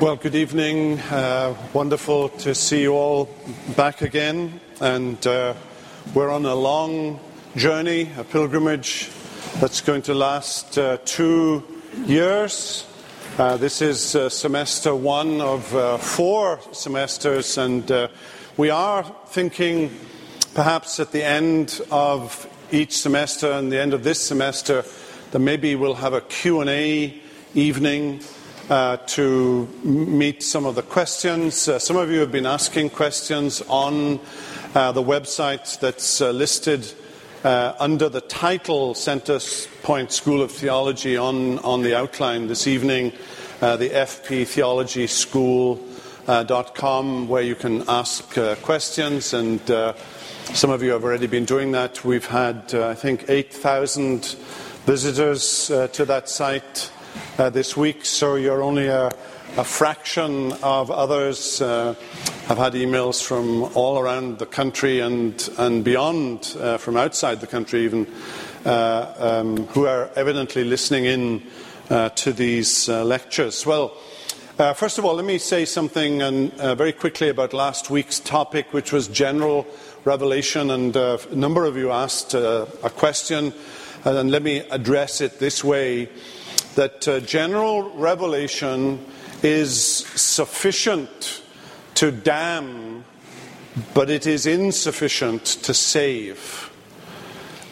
Well, good evening. Uh, wonderful to see you all back again. And uh, we're on a long journey, a pilgrimage that's going to last uh, two years. Uh, this is uh, semester one of uh, four semesters, and we are thinking perhaps at the end of each semester and the end of this semester that maybe we'll have a Q&A evening uh, to meet some of the questions. Uh, some of you have been asking questions on uh, the website that's uh, listed uh, under the title Centre Point School of Theology on, on the outline this evening, the FP Theology where you can ask questions. And some of you have already been doing that. We've had, I think, 8,000 visitors to that site uh, this week, so you're only a, a fraction of others. Uh, I've had emails from all around the country and, and beyond, uh, from outside the country even, uh, um, who are evidently listening in uh, to these uh, lectures. Well, first of all, let me say something and, very quickly about last week's topic, which was general revelation. And a number of you asked a question, and let me address it this way that uh, general revelation is sufficient to damn, but it is insufficient to save.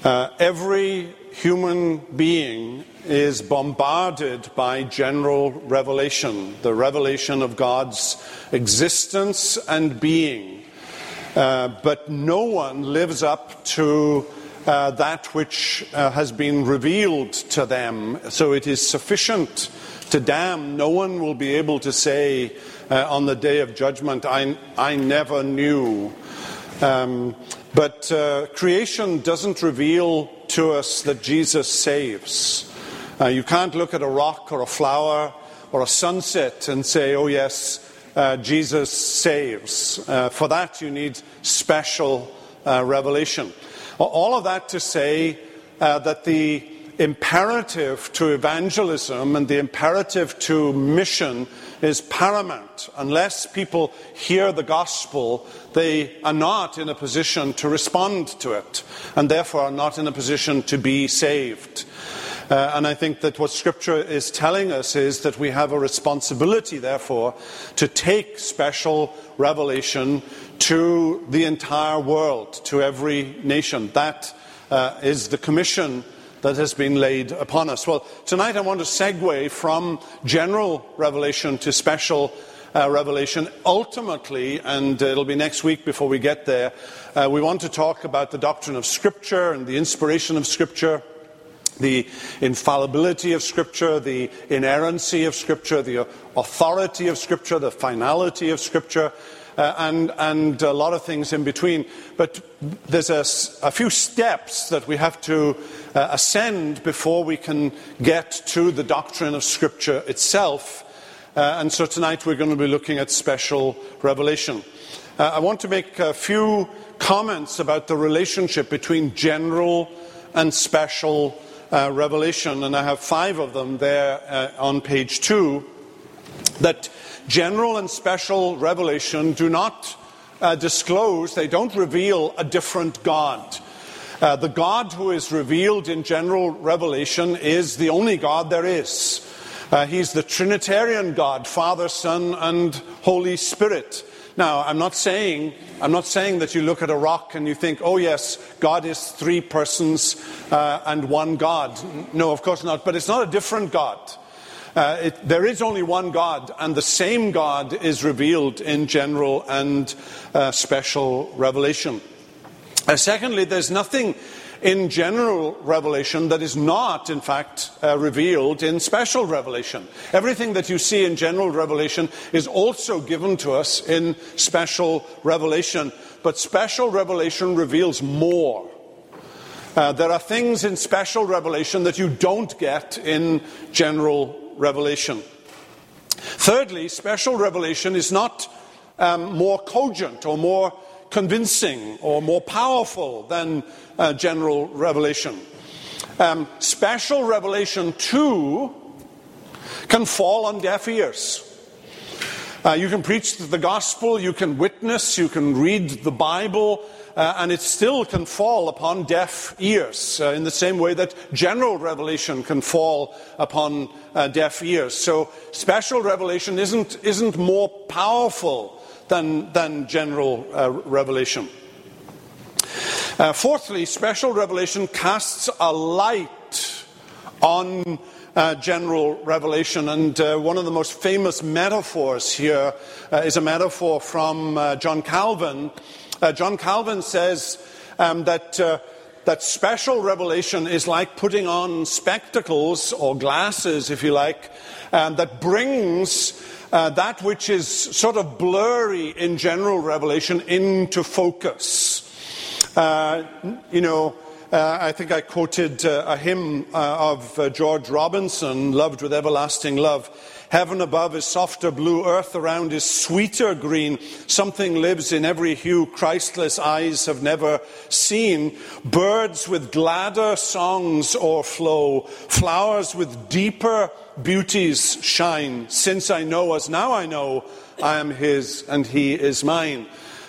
Uh, every human being is bombarded by general revelation, the revelation of God's existence and being. Uh, but no one lives up to uh, that which uh, has been revealed to them. So it is sufficient to damn. No one will be able to say uh, on the day of judgment, I, I never knew. Um, but uh, creation doesn't reveal to us that Jesus saves. Uh, you can't look at a rock or a flower or a sunset and say, oh, yes, uh, Jesus saves. for that, you need special revelation. All of that to say uh, that the imperative to evangelism and the imperative to mission is paramount. Unless people hear the gospel, they are not in a position to respond to it, and therefore are not in a position to be saved. Uh, and I think that what Scripture is telling us is that we have a responsibility, therefore, to take special revelation to the entire world, to every nation. That uh, is the commission that has been laid upon us. Well, tonight I want to segue from general revelation to special uh, revelation. Ultimately, and it'll be next week before we get there, uh, we want to talk about the doctrine of Scripture and the inspiration of Scripture the infallibility of Scripture, the inerrancy of Scripture, the authority of Scripture, the finality of Scripture, uh, and, and, a lot of things in between. But there's a, a few steps that we have to uh, ascend before we can get to the doctrine of Scripture itself. Uh, and so tonight we're going to be looking at special revelation. Uh, I want to make a few comments about the relationship between general and special uh, revelation, and I have five of them there uh, on page two, that general and special revelation do not uh, disclose, they don't reveal a different God. Uh, the God who is revealed in general revelation is the only God there is. Uh, he's the Trinitarian God, Father, Son, and Holy Spirit. Now, I'm not saying I'm not saying that you look at a rock and you think, oh yes, God is three persons uh, and one God. No, of course not. But it's not a different God. Uh, it, there is only one God, and the same God is revealed in general and uh, special revelation. Uh, secondly, there's nothing in general revelation that is not, in fact, uh, revealed in special revelation. Everything that you see in general revelation is also given to us in special revelation, but special revelation reveals more. Uh, there are things in special revelation that you don't get in general revelation. Thirdly, special revelation is not um, more cogent or more convincing or more powerful than uh, general revelation. Um, special revelation, too, can fall on deaf ears. Uh, you can preach the gospel, you can witness, you can read the Bible, uh, and it still can fall upon deaf ears uh, in the same way that general revelation can fall upon uh, deaf ears. So special revelation isn't, isn't more powerful than, than general uh, revelation. Uh, fourthly, special revelation casts a light on uh, general revelation. And uh, one of the most famous metaphors here uh, is a metaphor from uh, John Calvin. Uh, John Calvin says um, that, that special revelation is like putting on spectacles or glasses, if you like, um, that brings that which is sort of blurry in general revelation into focus. Uh, you know, uh, I think I quoted uh, a hymn uh, of uh, George Robinson, Loved with Everlasting Love. Heaven above is softer blue, earth around is sweeter green. Something lives in every hue Christless eyes have never seen. Birds with gladder songs o'erflow, flowers with deeper beauties shine. Since I know as now I know, I am his and he is mine.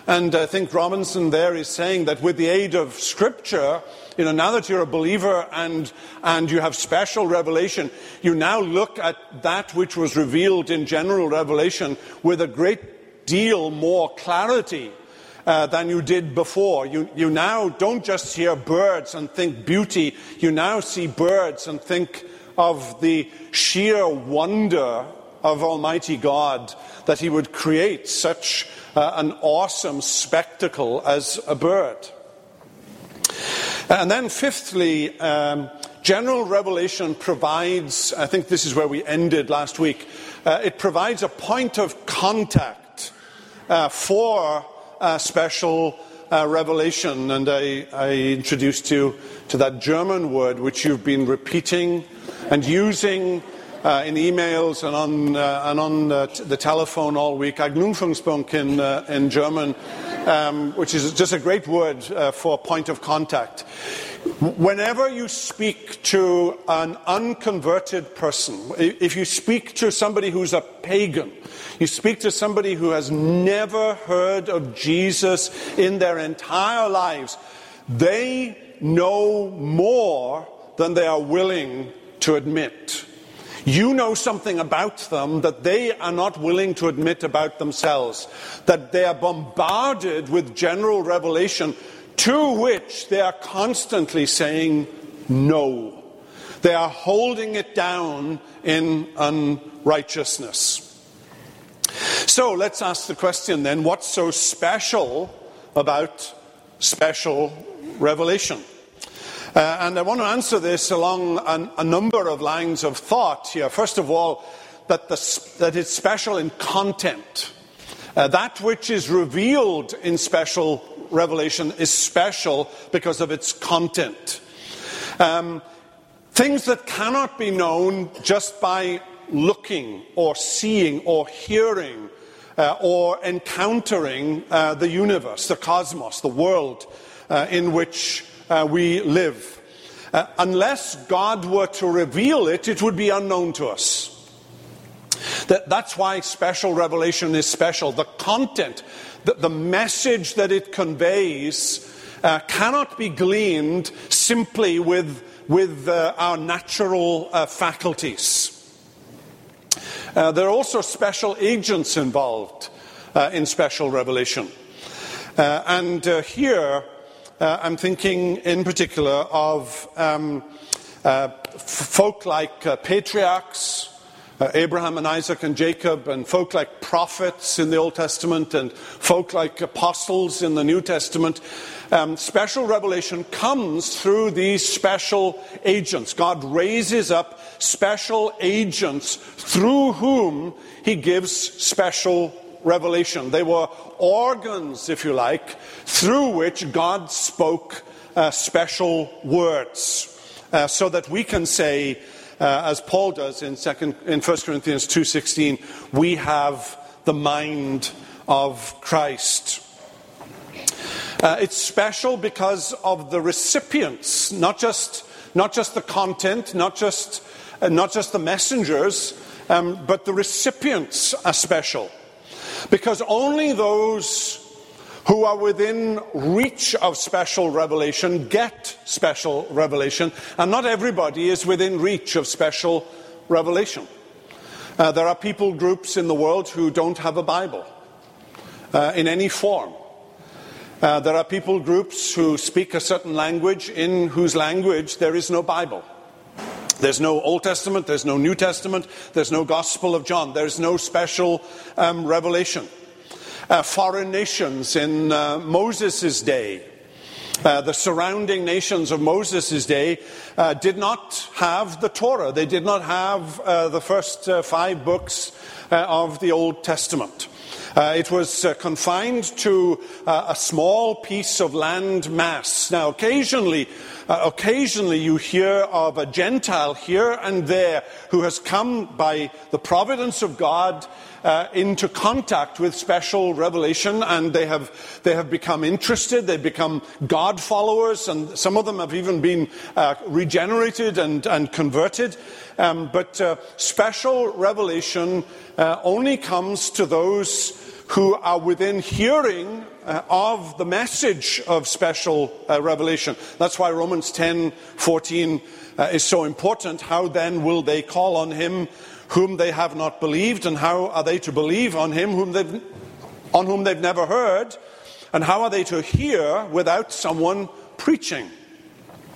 And I think Robinson there is saying that with the aid of Scripture, you know, now that you're a believer and, and you have special revelation, you now look at that which was revealed in general revelation with a great deal more clarity uh, than you did before. You, you now don't just hear birds and think beauty, you now see birds and think of the sheer wonder of Almighty God that He would create such uh, an awesome spectacle as a bird. And then, fifthly, um, general revelation provides, I think this is where we ended last week, uh, it provides a point of contact uh, for special uh, revelation. And I, I, introduced you to that German word which you've been repeating and using uh, in emails and on, uh, and on uh, the telephone all week, Anknüpfungspunkt in, uh, in German, um, which is just a great word uh, for point of contact. Whenever you speak to an unconverted person, if you speak to somebody who's a pagan, you speak to somebody who has never heard of Jesus in their entire lives, they know more than they are willing to admit. You know something about them that they are not willing to admit about themselves, that they are bombarded with general revelation to which they are constantly saying no. They are holding it down in unrighteousness. So let's ask the question then what's so special about special revelation? Uh, and I want to answer this along a, a, number of lines of thought here. First of all, that, the, that it's special in content. Uh, that which is revealed in special revelation is special because of its content. Um, things that cannot be known just by looking or seeing or hearing uh, or encountering uh, the universe, the cosmos, the world uh, in which uh, we live. Uh, unless God were to reveal it, it would be unknown to us. That, that's why special revelation is special. The content, the, the message that it conveys, uh, cannot be gleaned simply with, with uh, our natural uh, faculties. Uh, there are also special agents involved uh, in special revelation. and here, uh, I'm thinking in particular of um, uh, folk like uh, patriarchs, uh, Abraham and Isaac and Jacob, and folk like prophets in the Old Testament, and folk like apostles in the New Testament. Um, special revelation comes through these special agents. God raises up special agents through whom he gives special revelation. They were organs, if you like, through which God spoke uh, special words. Uh, so that we can say, uh, as Paul does in, second, in 1 Corinthians 2.16, we have the mind of Christ. Uh, it's special because of the recipients, not just, not just the content, not just, uh, not just the messengers, um, but the recipients are special. Because only those who are within reach of special revelation get special revelation, and not everybody is within reach of special revelation. Uh, there are people groups in the world who don't have a Bible uh, in any form. Uh, there are people groups who speak a certain language in whose language there is no Bible. There's no Old Testament, there's no New Testament, there's no Gospel of John, there's no special um, revelation. Uh, foreign nations in uh, Moses' day, uh, the surrounding nations of Moses' day, uh, did not have the Torah. They did not have uh, the first uh, five books of the Old Testament. Uh, it was uh, confined to uh, a small piece of land mass. Now, occasionally, uh, occasionally you hear of a Gentile here and there who has come by the providence of God uh, into contact with special revelation and they have, they have become interested, they've become God followers, and some of them have even been uh, regenerated and, and converted. Um, but special revelation only comes to those who are within hearing uh, of the message of special uh, revelation. That's why Romans 10 14 uh, is so important. How then will they call on him whom they have not believed? And how are they to believe on him whom they've, on whom they've never heard? And how are they to hear without someone preaching?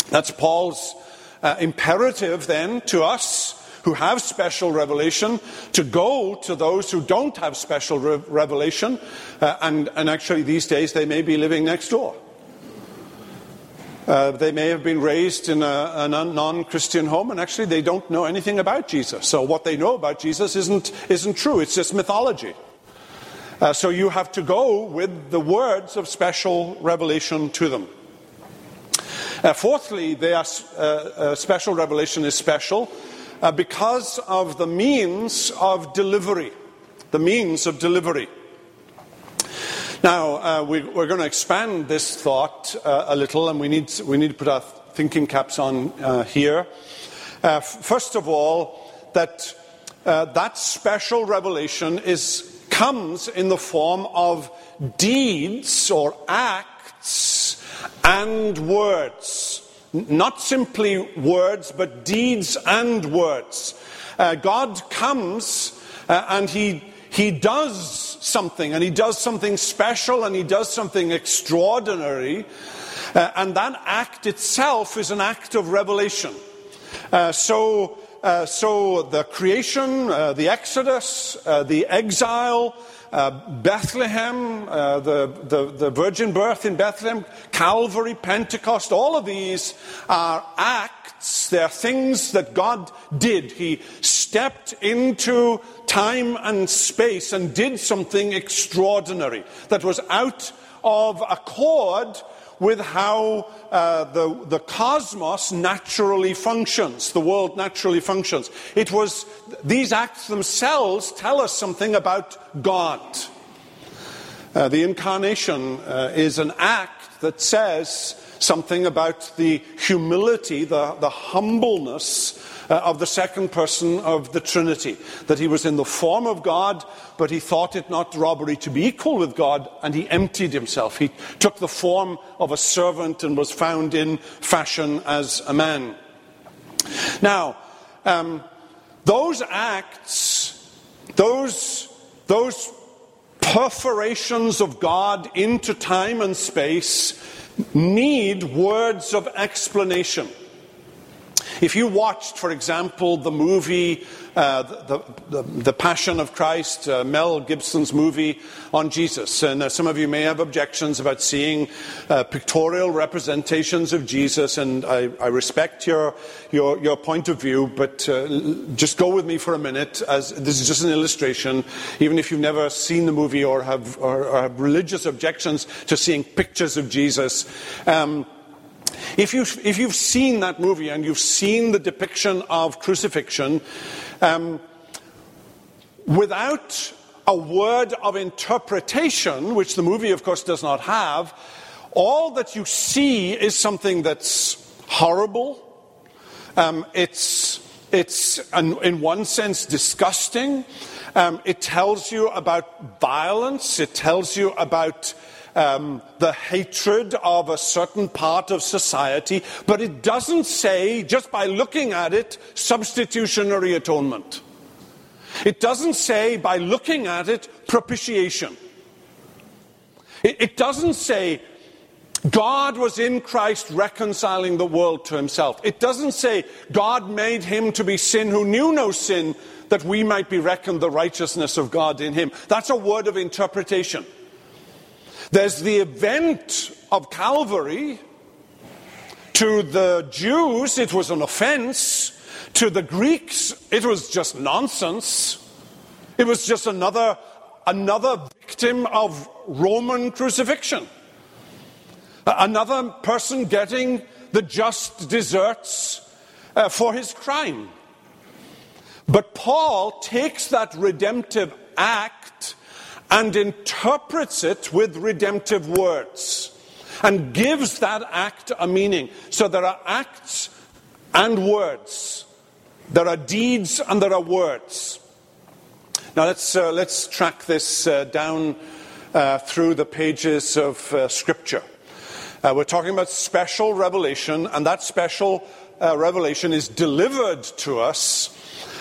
That's Paul's uh, imperative then to us who have special revelation to go to those who don't have special re- revelation. Uh, and, and actually, these days, they may be living next door. Uh, they may have been raised in a, a non Christian home, and actually, they don't know anything about Jesus. So, what they know about Jesus isn't, isn't true, it's just mythology. Uh, so, you have to go with the words of special revelation to them. Uh, fourthly, their uh, uh, special revelation is special uh, because of the means of delivery. The means of delivery. Now, uh, we, are going to expand this thought uh, a little, and we need, we need to put our thinking caps on uh, here. Uh, first of all, that uh, that special revelation is, comes in the form of deeds or acts and words. Not simply words, but deeds and words. Uh, God comes uh, and he, he does something, and He does something special, and He does something extraordinary. Uh, and that act itself is an act of revelation. Uh, so, uh, so the creation, uh, the Exodus, the exile, Bethlehem, uh, the, the, the, virgin birth in Bethlehem, Calvary, Pentecost, all of these are acts. They're things that God did. He stepped into time and space and did something extraordinary that was out of accord with how uh, the, the cosmos naturally functions, the world naturally functions. It was, these acts themselves tell us something about God. Uh, the incarnation uh, is an act that says something about the humility, the, the humbleness uh, of the second person of the Trinity. That he was in the form of God, but he thought it not robbery to be equal with God, and he emptied himself. He took the form of a servant and was found in fashion as a man. Now, um, those acts, those, those perforations of God into time and space need words of explanation. If you watched, for example, the movie uh, the, the, the, Passion of Christ, uh, Mel Gibson's movie on Jesus, and uh, some of you may have objections about seeing uh, pictorial representations of Jesus, and I, I respect your, your, your, point of view, but uh, just go with me for a minute, as this is just an illustration. Even if you've never seen the movie or have, or, or have religious objections to seeing pictures of Jesus, um, if you've, if you've seen that movie and you've seen the depiction of crucifixion, um, without a word of interpretation, which the movie, of course, does not have, all that you see is something that's horrible. Um, it's, it's in one sense disgusting. Um, it tells you about violence. It tells you about um, the hatred of a certain part of society. But it doesn't say, just by looking at it, substitutionary atonement. It doesn't say, by looking at it, propitiation. It, it doesn't say, God was in Christ reconciling the world to himself. It doesn't say God made him to be sin who knew no sin that we might be reckoned the righteousness of God in him. That's a word of interpretation. There's the event of Calvary. To the Jews, it was an offense. To the Greeks, it was just nonsense. It was just another, another victim of Roman crucifixion. Another person getting the just deserts uh, for his crime. But Paul takes that redemptive act and interprets it with redemptive words and gives that act a meaning. So there are acts and words, there are deeds and there are words. Now let's, uh, let's track this uh, down uh, through the pages of uh, Scripture. Uh, we're talking about special revelation, and that special uh, revelation is delivered to us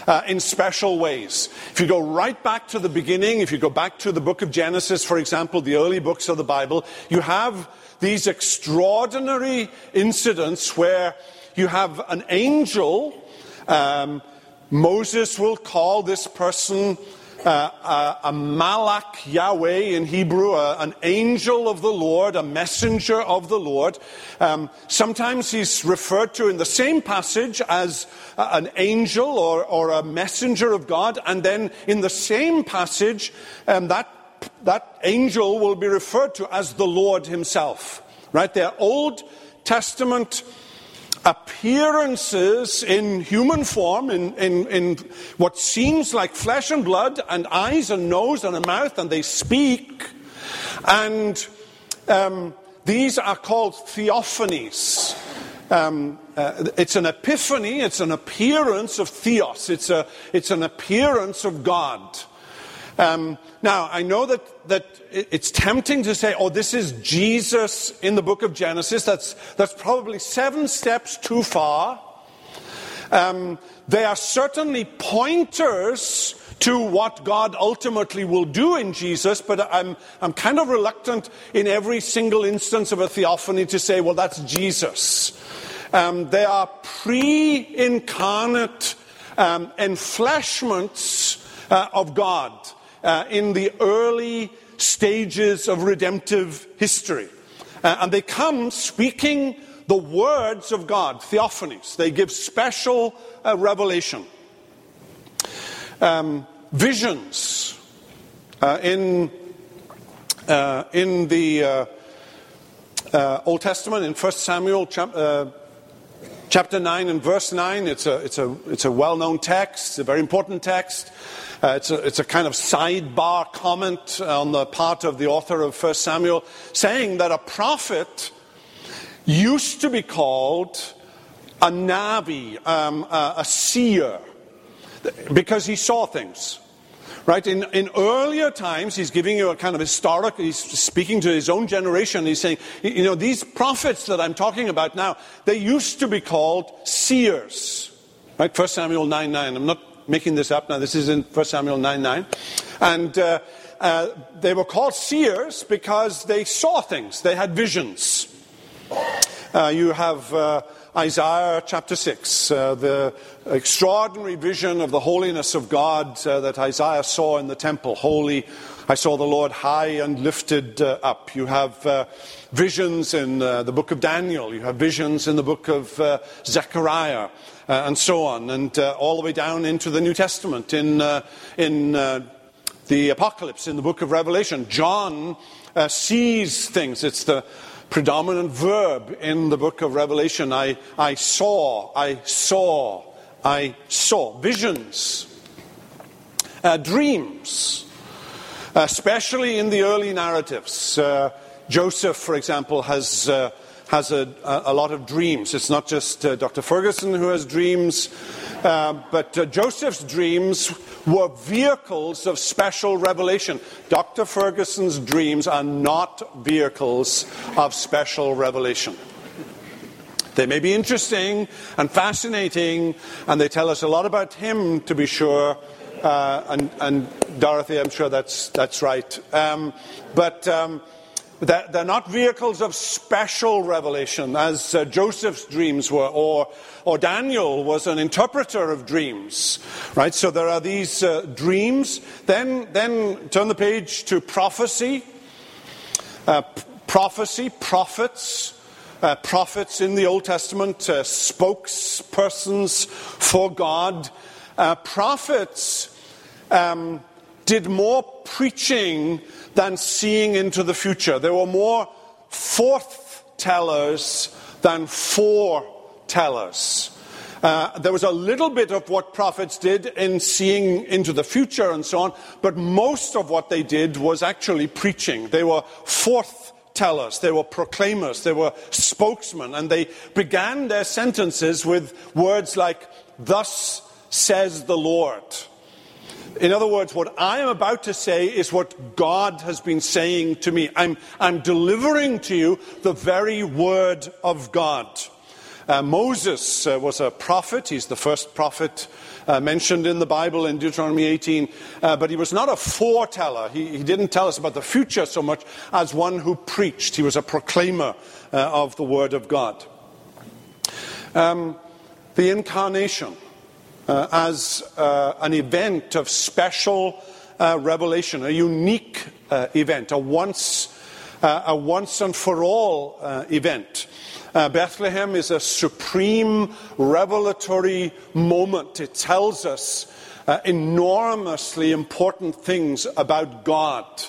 uh, in special ways. If you go right back to the beginning, if you go back to the book of Genesis, for example, the early books of the Bible, you have these extraordinary incidents where you have an angel. Um, Moses will call this person uh, a, a malak Yahweh in Hebrew, a, an angel of the Lord, a messenger of the Lord. Um, sometimes he's referred to in the same passage as an angel or, or, a messenger of God, and then in the same passage, um, that, that angel will be referred to as the Lord himself. Right? They're Old Testament appearances in human form, in, in, in, what seems like flesh and blood, and eyes and nose and a mouth, and they speak. And um, these are called theophanies. Um, uh, it's an epiphany, it's an appearance of theos, it's, a, it's an appearance of God. Um, now, I know that, that it's tempting to say, oh, this is Jesus in the book of Genesis. That's, that's probably seven steps too far. Um, they are certainly pointers to what God ultimately will do in Jesus, but I'm, I'm kind of reluctant in every single instance of a theophany to say, well, that's Jesus. Um, they are pre incarnate um, enfleshments uh, of God uh, in the early stages of redemptive history. Uh, and they come speaking the words of God, theophanies. They give special uh, revelation. Um, visions uh, in, uh, in the uh, Old Testament, in 1 Samuel chapter chapter 9 and verse 9. It's a, it's a, it's a well known text, a very important text. Uh, it's, a, it's a kind of sidebar comment on the part of the author of 1 Samuel saying that a prophet used to be called a Navi, um, a, a seer, because he saw things. Right? In, in earlier times, he's giving you a kind of historic, he's speaking to his own generation. He's saying, you know, these prophets that I'm talking about now, they used to be called seers. Right? 1 Samuel 9 9. I'm not making this up now. This is in 1 Samuel 9 9. And uh, uh, they were called seers because they saw things, they had visions. Uh, you have uh, Isaiah chapter 6, uh, the extraordinary vision of the holiness of God uh, that Isaiah saw in the temple. Holy, I saw the Lord high and lifted up. You have visions in the book of Daniel, you have visions in the book of Zechariah uh, and so on, and uh, all the way down into the New Testament, in, uh, in uh, the Apocalypse, in the book of Revelation. John uh, sees things. It's the predominant verb in the book of Revelation. I, I saw, I saw, I saw. Visions, uh, dreams, especially in the early narratives. Joseph, for example, has has a, a, lot of dreams. It's not just uh, Dr. Ferguson who has dreams, uh, but uh, Joseph's dreams were vehicles of special revelation. Dr. Ferguson's dreams are not vehicles of special revelation. They may be interesting and fascinating, and they tell us a lot about him, to be sure. Uh, and, and, Dorothy, I'm sure that's, that's right. Um, but um, they're, not vehicles of special revelation, as uh, Joseph's dreams were, or, or Daniel was an interpreter of dreams. Right? So there are these uh, dreams. Then, then turn the page to prophecy. Uh, prophecy, prophets. Uh, prophets in the Old Testament, uh, spokespersons for God. Uh, prophets um, did more preaching than seeing into the future. There were more forthtellers than foretellers. Uh, there was a little bit of what prophets did in seeing into the future and so on, but most of what they did was actually preaching. They were forthtellers, they were proclaimers, they were spokesmen, and they began their sentences with words like, Thus says the Lord. In other words, what I am about to say is what God has been saying to me. I'm, I'm delivering to you the very word of God. Uh, Moses uh, was a prophet. He's the first prophet uh, mentioned in the Bible in Deuteronomy 18. Uh, but he was not a foreteller. He, he, didn't tell us about the future so much as one who preached. He was a proclaimer uh, of the word of God. Um, the incarnation as uh, an event of special uh, revelation, a unique uh, event, a once, uh, a once and for all uh, event. Bethlehem is a supreme revelatory moment. It tells us enormously important things about God.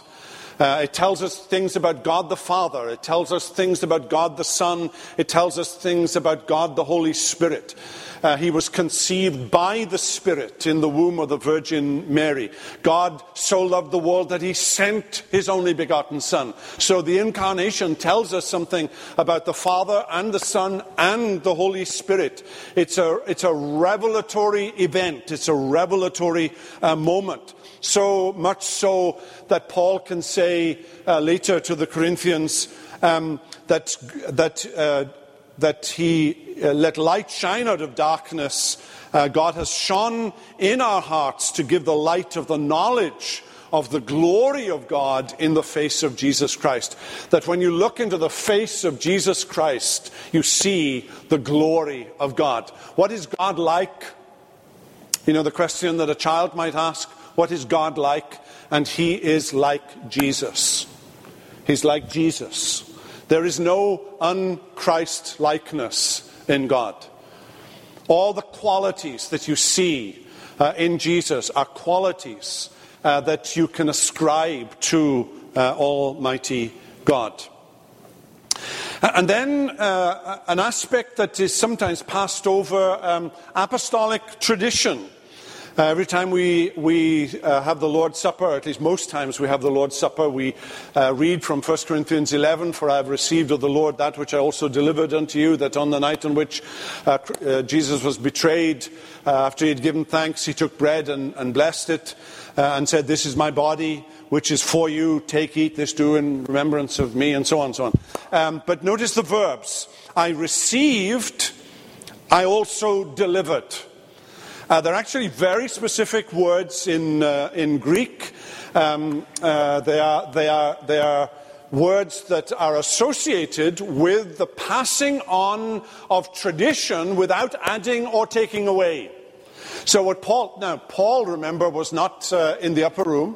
Uh, it tells us things about God the Father. It tells us things about God the Son. It tells us things about God the Holy Spirit. Uh, he was conceived by the Spirit in the womb of the Virgin Mary. God so loved the world that he sent his only begotten Son. So the incarnation tells us something about the Father and the Son and the Holy Spirit. It's a, it's a revelatory event, it's a revelatory uh, moment. So much so that Paul can say uh, later to the Corinthians um, that, that, uh, that he uh, let light shine out of darkness. Uh, God has shone in our hearts to give the light of the knowledge of the glory of God in the face of Jesus Christ. That when you look into the face of Jesus Christ, you see the glory of God. What is God like? You know, the question that a child might ask what is God like? And he is like Jesus. He's like Jesus. There is no unchrist likeness in God. All the qualities that you see uh, in Jesus are qualities uh, that you can ascribe to uh, Almighty God. And then uh, an aspect that is sometimes passed over um, apostolic tradition. Uh, every time we, we uh, have the Lord's Supper, at least most times we have the Lord's Supper, we uh, read from 1 Corinthians 11, For I have received of the Lord that which I also delivered unto you, that on the night on which uh, uh, Jesus was betrayed, uh, after he had given thanks, he took bread and, and blessed it and said, This is my body, which is for you. Take, eat, this do in remembrance of me, and so on and so on. Um, but notice the verbs. I received, I also delivered. Uh, they're actually very specific words in, uh, in Greek. Um, uh, they, are, they, are, they are words that are associated with the passing on of tradition without adding or taking away. So, what Paul, now, Paul, remember, was not uh, in the upper room.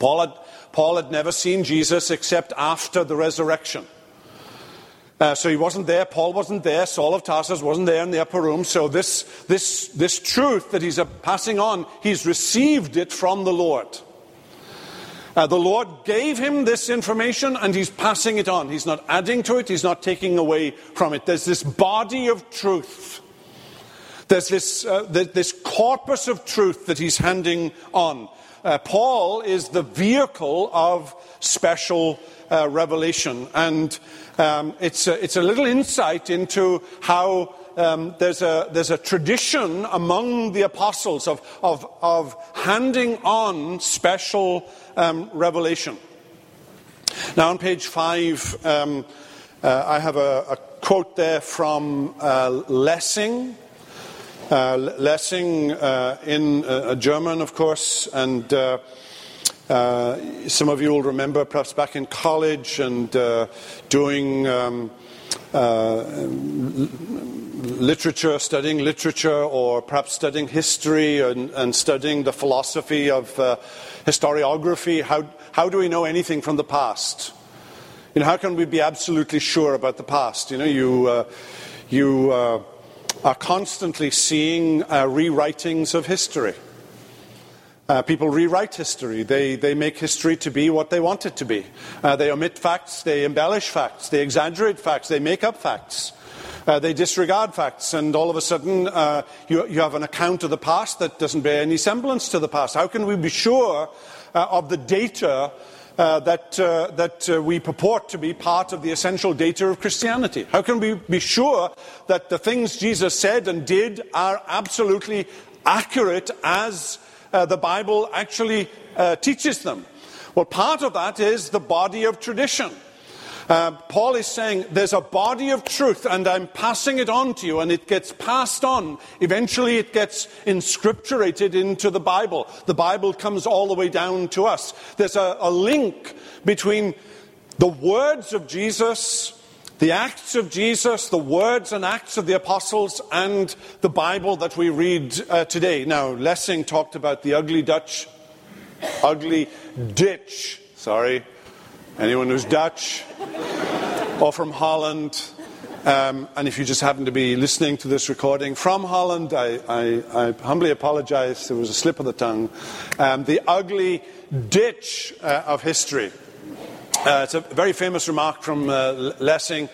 Paul had, Paul had never seen Jesus except after the resurrection. Uh, so he wasn't there, Paul wasn't there, Saul of Tarsus wasn't there in the upper room. So this, this, this truth that he's passing on, he's received it from the Lord. Uh, the Lord gave him this information and he's passing it on. He's not adding to it, he's not taking away from it. There's this body of truth. There's this, uh, this corpus of truth that he's handing on. uh, Paul is the vehicle of special uh, revelation. And um, it's, a, it's a little insight into how um, there's, a, there's a tradition among the apostles of, of, of handing on special um, revelation. Now, on page five, um, uh, I have a, a, quote there from uh, Lessing. Uh, Lessing uh, in uh, German, of course, and uh, some of you will remember perhaps back in college and doing. Um, literature, studying literature, or perhaps studying history and, and studying the philosophy of uh, historiography. How, how do we know anything from the past? You know, how can we be absolutely sure about the past? You know, you, uh, you uh, are constantly seeing uh, rewritings of history. Uh, people rewrite history. They, they make history to be what they want it to be. Uh, they omit facts, they embellish facts, they exaggerate facts, they make up facts. Uh, they disregard facts, and all of a sudden uh, you, you, have an account of the past that doesn't bear any semblance to the past. How can we be sure uh, of the data uh, that, uh, that uh, we purport to be part of the essential data of Christianity? How can we be sure that the things Jesus said and did are absolutely accurate as the Bible actually teaches them? Well, part of that is the body of tradition. Uh, Paul is saying there's a body of truth and I'm passing it on to you and it gets passed on. Eventually it gets inscripturated into the Bible. The Bible comes all the way down to us. There's a, a link between the words of Jesus, the acts of Jesus, the words and acts of the apostles, and the Bible that we read uh, today. Now, Lessing talked about the ugly Dutch, ugly ditch, sorry, Anyone who's Dutch or from Holland, um, and if you just happen to be listening to this recording from Holland, I, I, I humbly apologize. There was a slip of the tongue. Um, the ugly ditch uh, of history. Uh, it's a very famous remark from uh, Lessing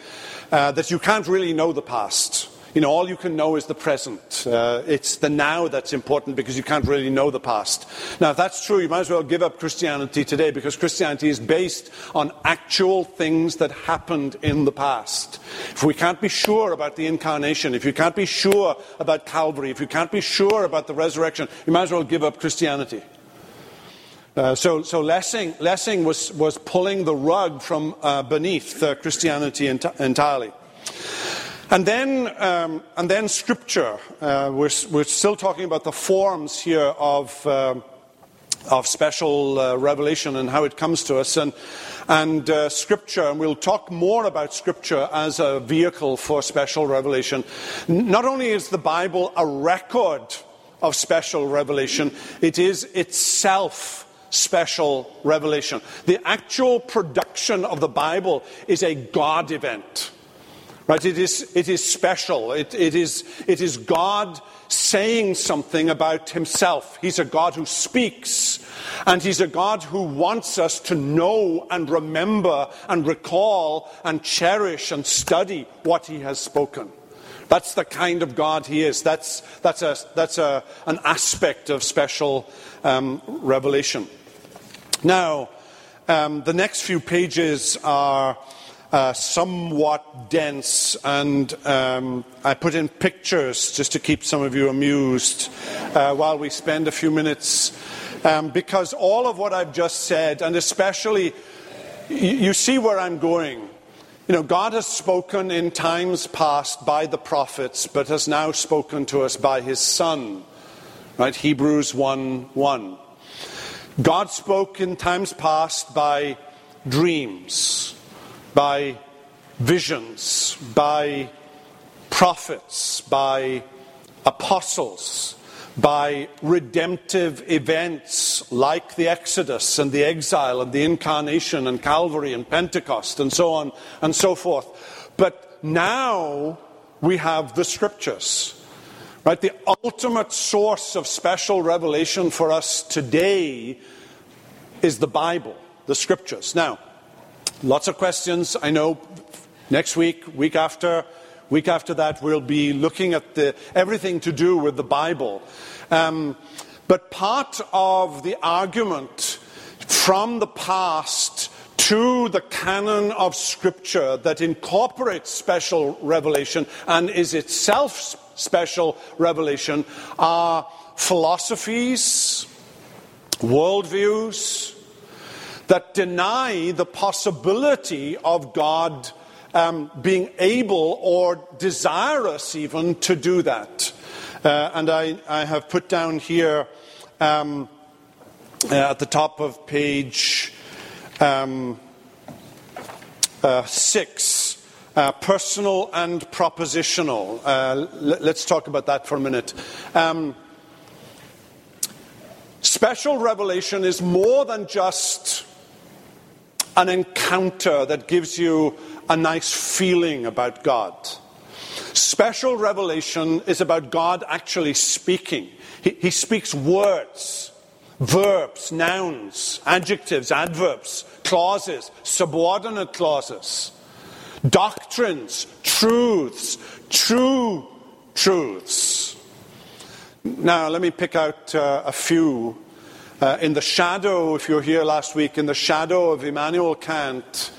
uh, that you can't really know the past. You know, all you can know is the present. Uh, it's the now that's important because you can't really know the past. Now, if that's true, you might as well give up Christianity today because Christianity is based on actual things that happened in the past. If we can't be sure about the incarnation, if you can't be sure about Calvary, if you can't be sure about the resurrection, you might as well give up Christianity. Uh, so, so Lessing, Lessing was, was pulling the rug from uh, beneath uh, Christianity ent- entirely. And then, um, and then Scripture. Uh, we're, we're still talking about the forms here of, uh, of special uh, revelation and how it comes to us. And, and Scripture, and we'll talk more about Scripture as a vehicle for special revelation. Not only is the Bible a record of special revelation, it is itself special revelation. The actual production of the Bible is a God event. Right? It is, it is special. It, it, is, it is God saying something about himself. He's a God who speaks, and he's a God who wants us to know and remember and recall and cherish and study what he has spoken. That's the kind of God he is. That's, that's, a, that's a, an aspect of special um, revelation. Now, um, the next few pages are uh, somewhat dense, and um, I put in pictures just to keep some of you amused uh, while we spend a few minutes. Um, because all of what I've just said, and especially, you, you see where I'm going. You know, God has spoken in times past by the prophets, but has now spoken to us by his Son. Right? Hebrews 1 1. God spoke in times past by dreams by visions, by prophets, by apostles, by redemptive events like the Exodus and the exile and the incarnation and Calvary and Pentecost and so on and so forth. But now we have the scriptures. Right? The ultimate source of special revelation for us today is the Bible, the scriptures. Now, Lots of questions. I know next week, week after, week after that, we'll be looking at the, everything to do with the Bible. Um, but part of the argument from the past to the canon of Scripture that incorporates special revelation and is itself special revelation are philosophies, worldviews that deny the possibility of God um, being able or desirous even to do that. Uh, and I, I, have put down here um, uh, at the top of page um, uh, six. Uh, personal and propositional. Uh, l- let's talk about that for a minute. Um, special revelation is more than just an encounter that gives you a nice feeling about God. Special revelation is about God actually speaking. He, he speaks words, verbs, nouns, adjectives, adverbs, clauses, subordinate clauses, doctrines, truths, true truths. Now, let me pick out uh, a few. Uh, in the shadow, if you were here last week, in the shadow of Immanuel Kant,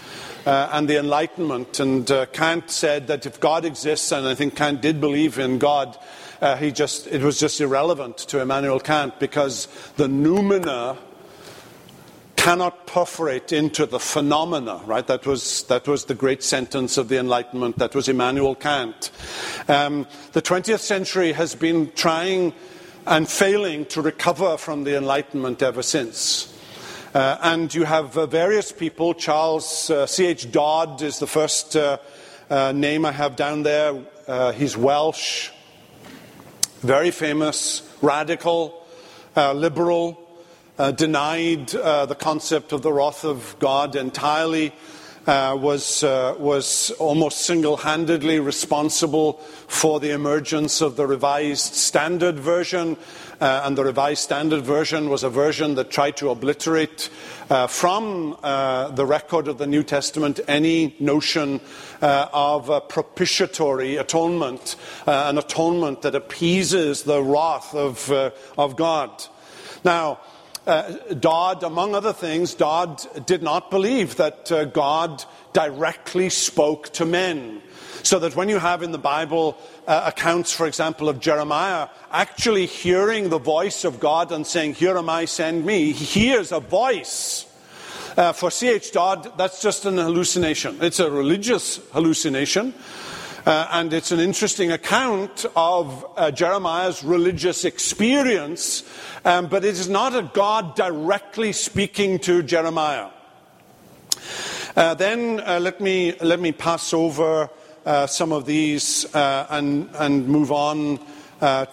uh, and the Enlightenment. And uh, Kant said that if God exists, and I think Kant did believe in God, uh, he just, it was just irrelevant to Immanuel Kant because the noumena cannot perforate into the phenomena, right? That was, that was the great sentence of the Enlightenment. That was Immanuel Kant. Um, the 20th century has been trying and failing to recover from the Enlightenment ever since. Uh, and you have uh, various people. Charles uh, C.H. Dodd is the first uh, uh, name I have down there. Uh, he's Welsh, very famous, radical, liberal, denied the concept of the wrath of God entirely. Uh, was, uh, was almost single handedly responsible for the emergence of the Revised Standard Version. Uh, and the Revised Standard Version was a version that tried to obliterate uh, from uh, the record of the New Testament any notion uh, of a propitiatory atonement, an atonement that appeases the wrath of, of God. Now, uh, Dodd, among other things, Dodd did not believe that uh, God directly spoke to men. So that when you have in the Bible uh, accounts, for example, of Jeremiah actually hearing the voice of God and saying, Here am I, send me, he hears a voice. Uh, for C.H. Dodd, that's just an hallucination. It's a religious hallucination. Uh, and it's an interesting account of uh, Jeremiah's religious experience, um, but it is not a God directly speaking to Jeremiah. Uh, then uh, let, me, let me pass over uh, some of these uh, and, and move on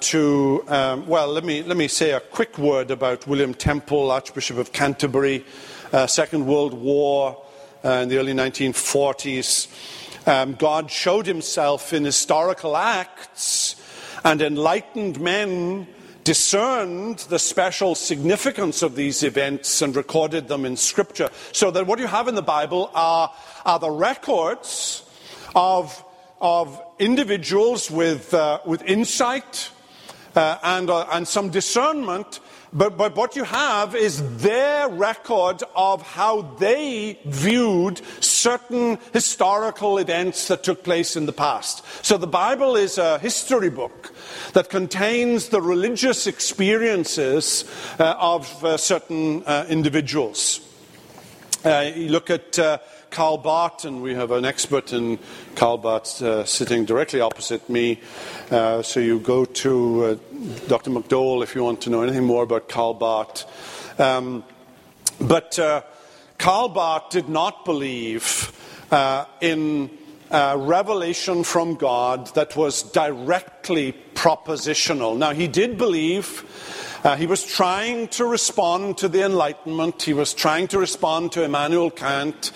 to, um, well, let me, let me say a quick word about William Temple, Archbishop of Canterbury, Second World War in the early 1940s. Um, God showed himself in historical acts, and enlightened men discerned the special significance of these events and recorded them in Scripture. So that what you have in the Bible are, are the records of, of individuals with, uh, with insight uh, and, uh, and some discernment but, but what you have is their record of how they viewed certain historical events that took place in the past. So the Bible is a history book that contains the religious experiences uh, of uh, certain uh, individuals. Uh, you look at uh, Karl Barth, and we have an expert in Karl Barth uh, sitting directly opposite me. Uh, so you go to uh, Dr. McDowell if you want to know anything more about Karl Barth. Um, but uh, Karl Barth did not believe uh, in revelation from God that was directly propositional. Now, he did believe uh, he was trying to respond to the Enlightenment. He was trying to respond to Immanuel Kant.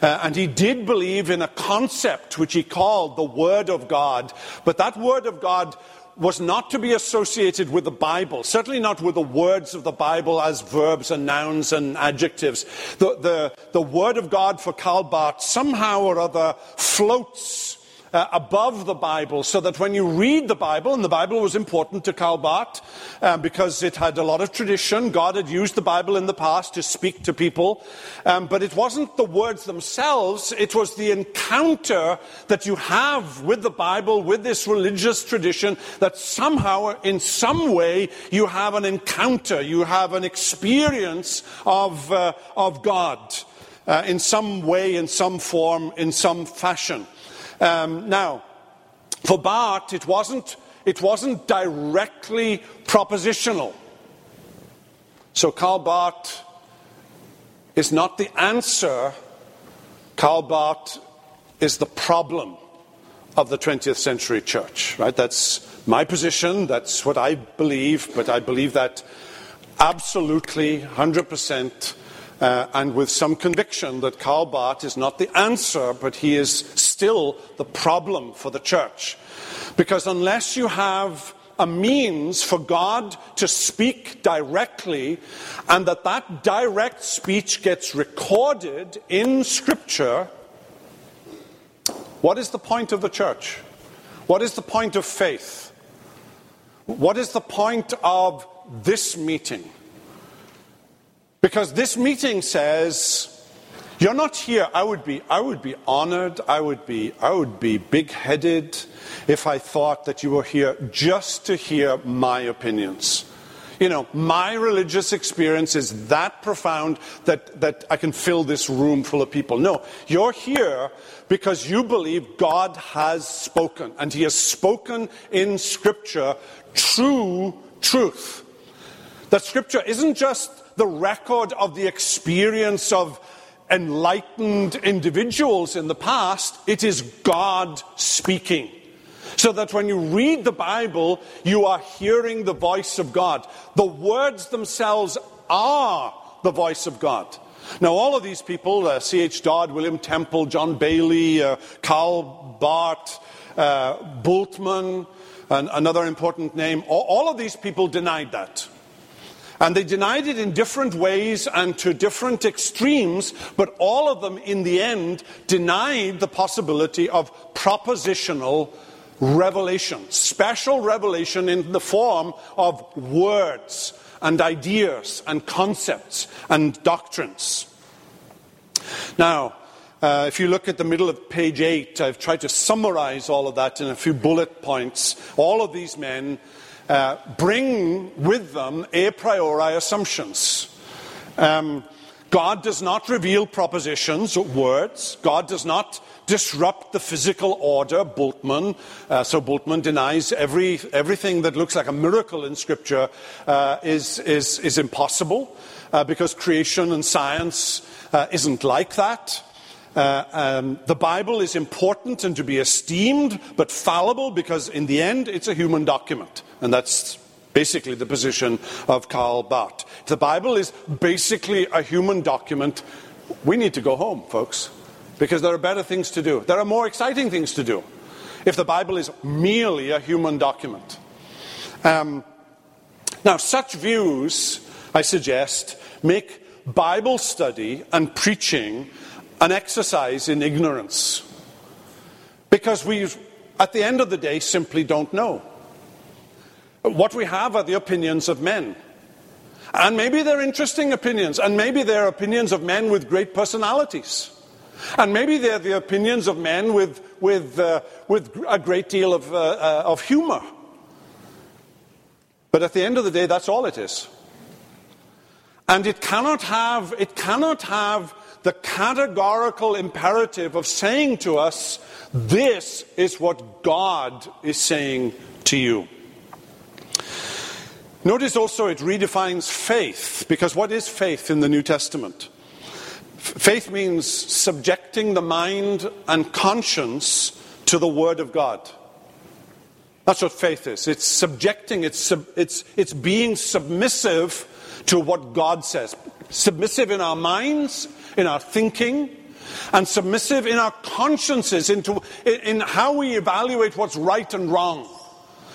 Uh, and he did believe in a concept which he called the Word of God. But that Word of God was not to be associated with the Bible, certainly not with the words of the Bible as verbs and nouns and adjectives. The, the, the Word of God for Karl Barth somehow or other floats uh, above the Bible, so that when you read the Bible, and the Bible was important to Karl Barth uh, because it had a lot of tradition, God had used the Bible in the past to speak to people, um, but it wasn't the words themselves, it was the encounter that you have with the Bible, with this religious tradition, that somehow, in some way, you have an encounter, you have an experience of, uh, of God. Uh, in some way, in some form, in some fashion. Um, now, for Barth, it wasn't, it wasn't directly propositional. So Karl Barth is not the answer, Karl Barth is the problem of the 20th century church, right? That's my position, that's what I believe, but I believe that absolutely, 100%, uh, and with some conviction that Karl Barth is not the answer, but he is still the problem for the church. Because unless you have a means for God to speak directly, and that that direct speech gets recorded in Scripture, what is the point of the church? What is the point of faith? What is the point of this meeting? Because this meeting says, you're not here. I would be, I would be honored. I would be, I would be big headed if I thought that you were here just to hear my opinions. You know, my religious experience is that profound that, that I can fill this room full of people. No, you're here because you believe God has spoken, and He has spoken in Scripture true truth. That Scripture isn't just the record of the experience of enlightened individuals in the past, it is God speaking. So that when you read the Bible, you are hearing the voice of God. The words themselves are the voice of God. Now, all of these people, uh, C.H. Dodd, William Temple, John Baillie, uh, Karl Barth, uh, Bultmann, and another important name, all, all of these people denied that. And they denied it in different ways and to different extremes, but all of them in the end denied the possibility of propositional revelation, special revelation in the form of words and ideas and concepts and doctrines. Now, uh, if you look at the middle of page 8, I've tried to summarize all of that in a few bullet points. All of these men uh, bring with them a priori assumptions. Um, God does not reveal propositions or words. God does not disrupt the physical order, Bultmann. Uh, so Bultmann denies every, everything that looks like a miracle in Scripture uh, is, is, is impossible uh, because creation and science uh, isn't like that. Uh, um, the Bible is important and to be esteemed, but fallible because in the end it's a human document. And that's basically the position of Karl Barth. If the Bible is basically a human document, we need to go home, folks, because there are better things to do. There are more exciting things to do if the Bible is merely a human document. Um, now, such views, I suggest, make Bible study and preaching an exercise in ignorance. Because we, at the end of the day, simply don't know. What we have are the opinions of men. And maybe they're interesting opinions, and maybe they're opinions of men with great personalities. And maybe they're the opinions of men with, with, uh, with a great deal of, uh, uh, of humor. But at the end of the day, that's all it is. And it cannot have, it cannot have the categorical imperative of saying to us, this is what God is saying to you. Notice also it redefines faith, because what is faith in the New Testament? Faith means subjecting the mind and conscience to the Word of God. That's what faith is. It's subjecting, it's, it's, it's being submissive to what God says. Submissive in our minds, in our thinking, and submissive in our consciences, into, in how we evaluate what's right and wrong,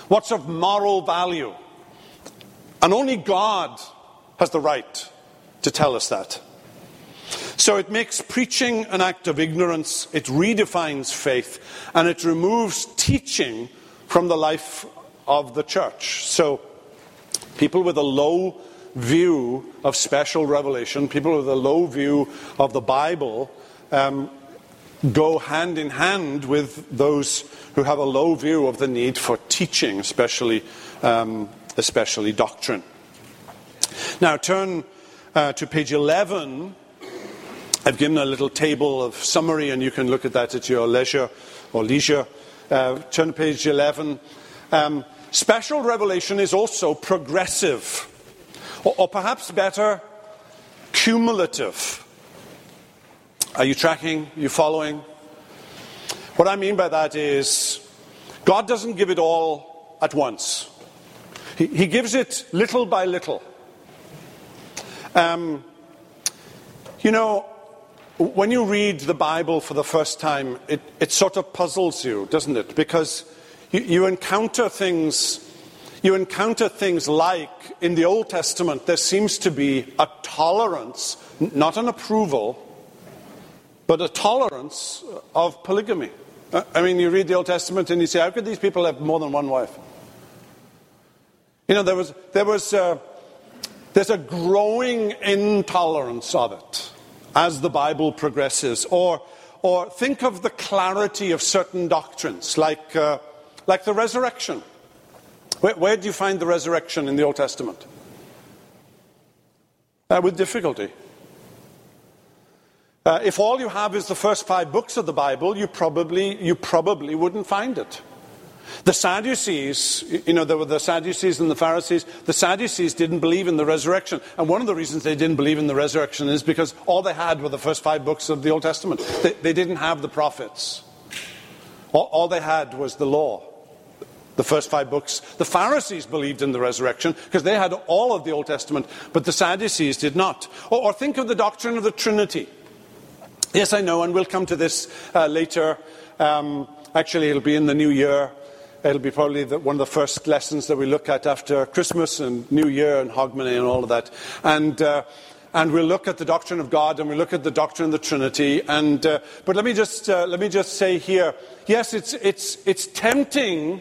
what's of moral value. And only God has the right to tell us that. So it makes preaching an act of ignorance, it redefines faith, and it removes teaching from the life of the church. So people with a low view of special revelation, people with a low view of the Bible, um, go hand in hand with those who have a low view of the need for teaching, especially, um, especially doctrine. Now, turn uh, to page 11. I've given a little table of summary, and you can look at that at your leisure or leisure. Uh, turn to page 11. Um, special revelation is also progressive, or, or perhaps better, cumulative. Are you tracking? Are you following? What I mean by that is God doesn't give it all at once, He, he gives it little by little. Um, you know, when you read the Bible for the first time, it, it sort of puzzles you, doesn't it? Because you, you encounter things. You encounter things like in the Old Testament, there seems to be a tolerance, not an approval, but a tolerance of polygamy. I mean, you read the Old Testament and you say, how could these people have more than one wife? You know, there was, there was uh, there's a growing intolerance of it as the Bible progresses. Or, or think of the clarity of certain doctrines, like, uh, like the resurrection. Where, where, do you find the resurrection in the Old Testament? Uh, with difficulty. Uh, if all you have is the first five books of the Bible, you probably, you probably wouldn't find it. The Sadducees, you know, there were the Sadducees and the Pharisees. The Sadducees didn't believe in the resurrection. And one of the reasons they didn't believe in the resurrection is because all they had were the first five books of the Old Testament. They, they didn't have the prophets. All, all they had was the law, the first five books. The Pharisees believed in the resurrection because they had all of the Old Testament, but the Sadducees did not. Or, or think of the doctrine of the Trinity. Yes, I know, and we'll come to this uh, later. Um, actually, it'll be in the new year. It'll be probably the, one of the first lessons that we look at after Christmas and New Year and Hogmanay and all of that. And, uh, and we'll look at the doctrine of God and we'll look at the doctrine of the Trinity. And, uh, but let me, just, uh, let me just say here yes, it's, it's, it's tempting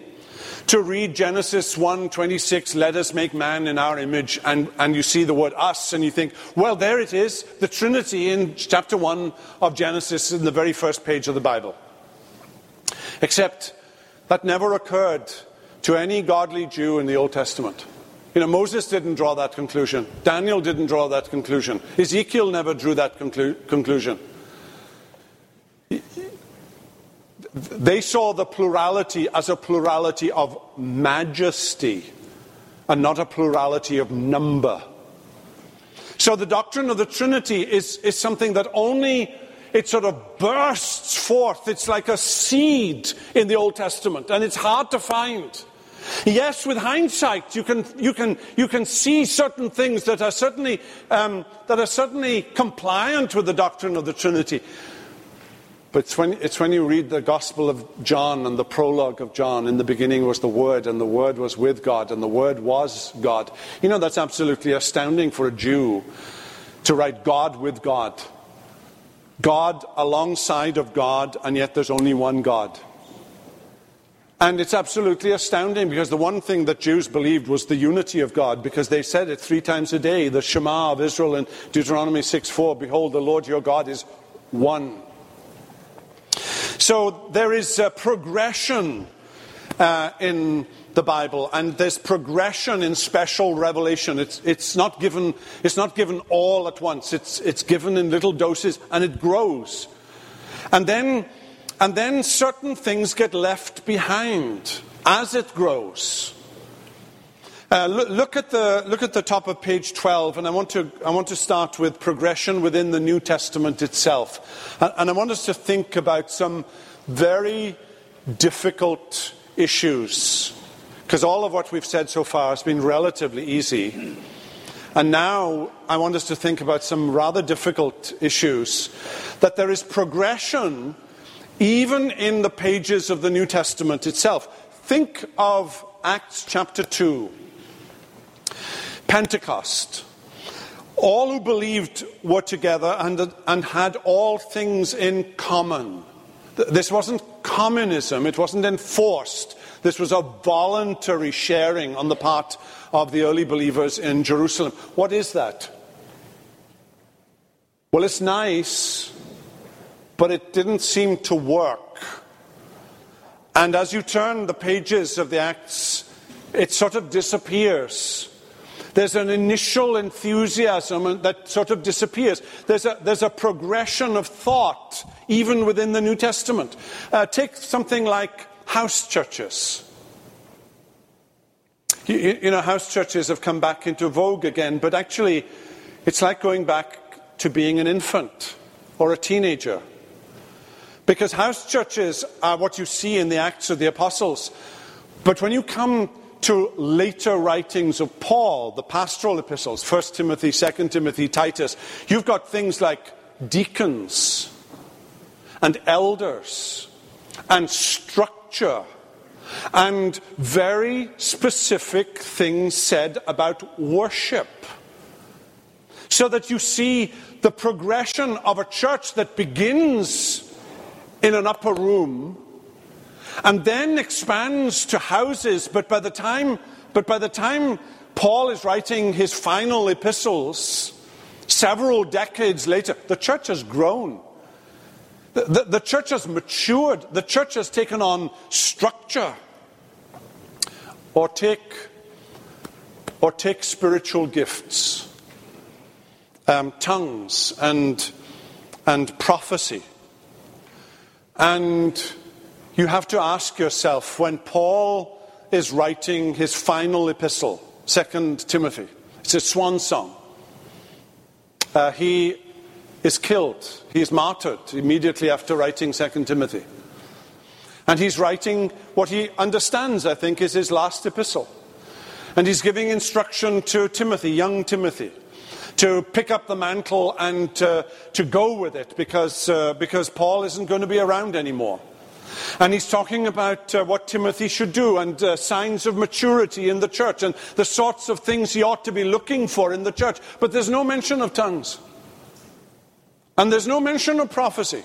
to read Genesis 1:26, let us make man in our image, and, and you see the word us, and you think, well, there it is, the Trinity in chapter 1 of Genesis in the very first page of the Bible. Except that never occurred to any godly Jew in the Old Testament. You know, Moses didn't draw that conclusion. Daniel didn't draw that conclusion. Ezekiel never drew that conclu- conclusion. They saw the plurality as a plurality of majesty and not a plurality of number. So the doctrine of the Trinity is, is something that only it sort of bursts forth. It's like a seed in the Old Testament, and it's hard to find. Yes, with hindsight, you can, you can, you can see certain things that are certainly, um, that are certainly compliant with the doctrine of the Trinity. But it's when, it's when you read the Gospel of John and the prologue of John, in the beginning was the Word, and the Word was with God, and the Word was God. You know, that's absolutely astounding for a Jew to write God with God. God alongside of God, and yet there's only one God. And it's absolutely astounding because the one thing that Jews believed was the unity of God because they said it three times a day. The Shema of Israel in Deuteronomy 6 4 Behold, the Lord your God is one. So there is a progression uh, in the Bible, and there's progression in special revelation. It's, it's, not, given, it's not given all at once, it's, it's given in little doses, and it grows. And then, and then certain things get left behind as it grows. Uh, look, look, at the, look at the top of page 12, and I want, to, I want to start with progression within the New Testament itself. And, and I want us to think about some very difficult issues, because all of what we've said so far has been relatively easy. And now I want us to think about some rather difficult issues. That there is progression even in the pages of the New Testament itself. Think of Acts chapter 2. Pentecost. All who believed were together and, and had all things in common. This wasn't communism, it wasn't enforced. This was a voluntary sharing on the part of the early believers in Jerusalem. What is that? Well, it's nice, but it didn't seem to work. And as you turn the pages of the Acts, it sort of disappears. There's an initial enthusiasm that sort of disappears. There's a, there's a progression of thought, even within the New Testament. Uh, take something like house churches. You, you know, house churches have come back into vogue again, but actually, it's like going back to being an infant or a teenager. Because house churches are what you see in the Acts of the Apostles. But when you come to later writings of Paul, the pastoral epistles, 1 Timothy, 2 Timothy, Titus, you've got things like deacons and elders and structure and very specific things said about worship. So that you see the progression of a church that begins in an upper room and then expands to houses. But by the time, but by the time Paul is writing his final epistles, several decades later, the church has grown. The, the, the church has matured. The church has taken on structure. Or take, or take spiritual gifts, um, tongues and, and prophecy. And you have to ask yourself when Paul is writing his final epistle, 2 Timothy, it's a swan song. Uh, he is killed, he is martyred immediately after writing 2 Timothy. And he's writing what he understands, I think, is his last epistle. And he's giving instruction to Timothy, young Timothy, to pick up the mantle and uh, to go with it because, uh, because Paul isn't going to be around anymore. And he's talking about uh, what Timothy should do and uh, signs of maturity in the church and the sorts of things he ought to be looking for in the church. But there's no mention of tongues. And there's no mention of prophecy.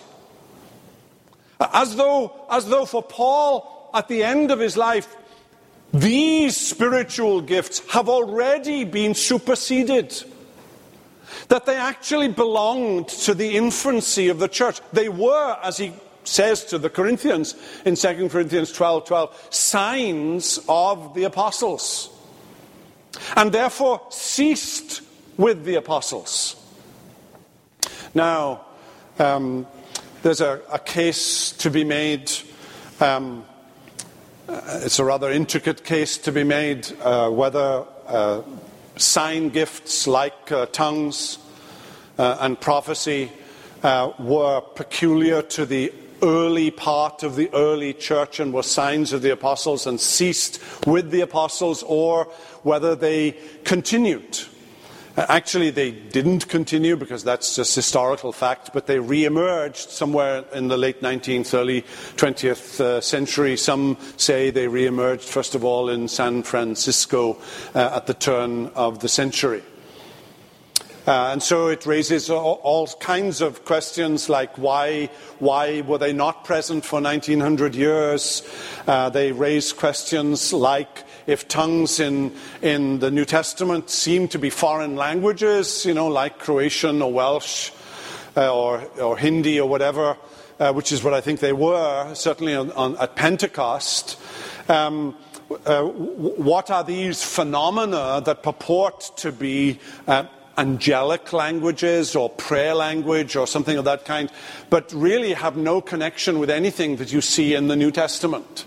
As though, as though for Paul, at the end of his life, these spiritual gifts have already been superseded. That they actually belonged to the infancy of the church. They were, as he says to the Corinthians in 2 Corinthians 12 12, signs of the apostles. And therefore ceased with the apostles. Now, um, there's a, a, case to be made. Um, uh, it's a rather intricate case to be made uh, whether uh, sign gifts like uh, tongues uh, and prophecy uh, were peculiar to the early part of the early church and were signs of the apostles and ceased with the apostles, or whether they continued. Uh, actually, they didn't continue because that's just historical fact, but they re emerged somewhere in the late 19th, early 20th uh, century. Some say they re emerged, first of all, in San Francisco uh, at the turn of the century. Uh, and so it raises all, all, kinds of questions like why, why were they not present for 1900 years? Uh, they raise questions like if tongues in, in the New Testament seem to be foreign languages, you know, like Croatian or Welsh uh, or, or Hindi or whatever, uh, which is what I think they were, certainly on, on, at Pentecost. Um, uh, what are these phenomena that purport to be uh, angelic languages or prayer language or something of that kind, but really have no connection with anything that you see in the New Testament.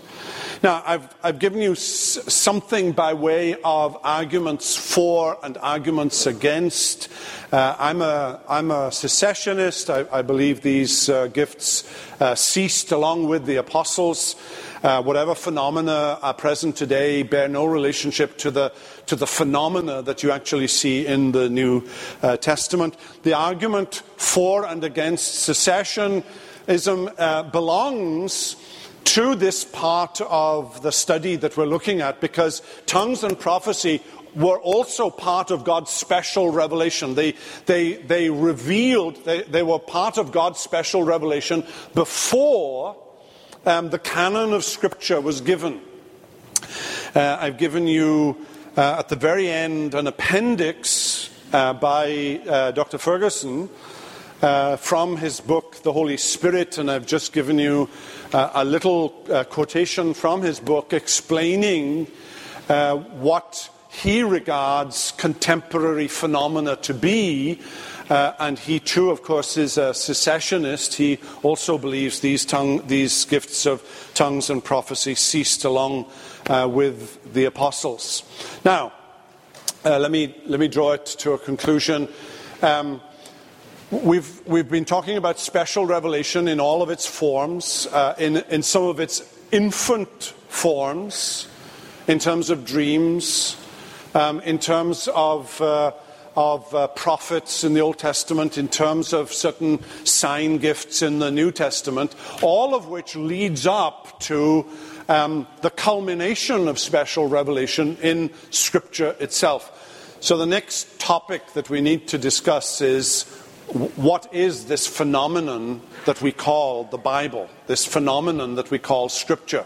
Now, I've, I've given you s- something by way of arguments for and arguments against. Uh, I'm, a, I'm a cessationist. I, I believe these uh, gifts uh, ceased along with the apostles. Uh, whatever phenomena are present today bear no relationship to the, to the phenomena that you actually see in the New uh, Testament. The argument for and against cessationism uh, belongs to this part of the study that we're looking at because tongues and prophecy were also part of God's special revelation. They, they, they revealed, they, they were part of God's special revelation before um, the canon of Scripture was given. Uh, I've given you uh, at the very end an appendix uh, by uh, Dr. Ferguson uh, from his book, The Holy Spirit, and I've just given you uh, a little uh, quotation from his book explaining what he regards contemporary phenomena to be. Uh, and he too, of course, is a cessationist. He also believes these, tongue, these gifts of tongues and prophecy ceased along uh, with the apostles. Now, let, me, let me draw it to a conclusion. Um, We've, we've been talking about special revelation in all of its forms, uh, in, in some of its infant forms, in terms of dreams, um, in terms of, uh, of uh, prophets in the Old Testament, in terms of certain sign gifts in the New Testament, all of which leads up to um, the culmination of special revelation in Scripture itself. So, the next topic that we need to discuss is what is this phenomenon that we call the Bible, this phenomenon that we call Scripture?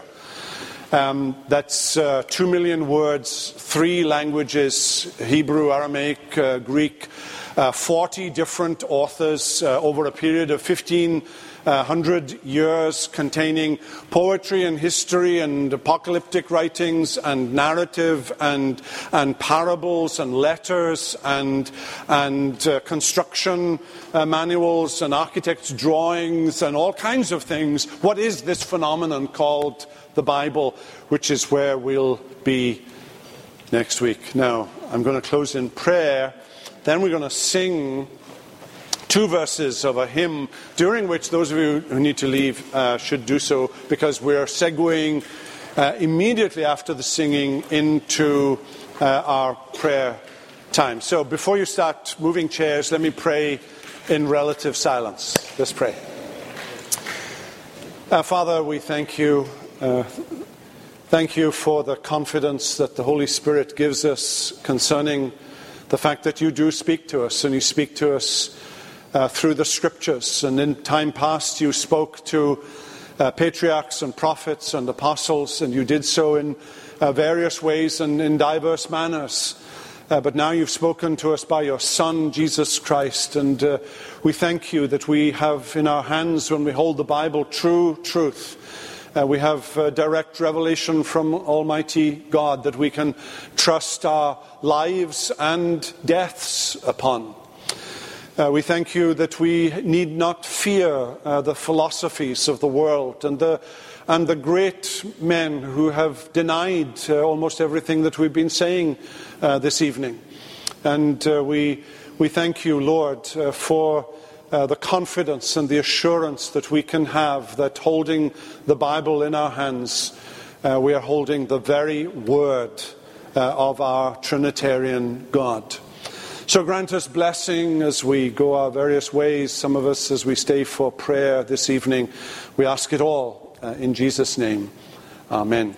Um, that's uh, two million words, three languages Hebrew, Aramaic, uh, Greek, uh, 40 different authors uh, over a period of 15 hundred years containing poetry and history and apocalyptic writings and narrative and, and parables and letters and, and uh, construction uh, manuals and architects' drawings and all kinds of things. What is this phenomenon called the Bible, which is where we'll be next week? Now, I'm going to close in prayer. Then we're going to sing two verses of a hymn, during which those of you who need to leave uh, should do so, because we're segueing uh, immediately after the singing into uh, our prayer time. So before you start moving chairs, let me pray in relative silence. Let's pray. Uh, Father, we thank you. Uh, thank you for the confidence that the Holy Spirit gives us concerning the fact that you do speak to us, and you speak to us uh, through the scriptures. And in time past, you spoke to uh, patriarchs and prophets and apostles, and you did so in uh, various ways and in diverse manners. Uh, but now you've spoken to us by your Son, Jesus Christ, and uh, we thank you that we have in our hands, when we hold the Bible, true truth. Uh, we have uh, direct revelation from Almighty God that we can trust our lives and deaths upon. Uh, we thank you that we need not fear uh, the philosophies of the world and the, and the great men who have denied uh, almost everything that we've been saying uh, this evening. And uh, we, we thank you, Lord, uh, for the confidence and the assurance that we can have that holding the Bible in our hands, we are holding the very word of our Trinitarian God. So grant us blessing as we go our various ways, some of us as we stay for prayer this evening. We ask it all uh, in Jesus' name. Amen.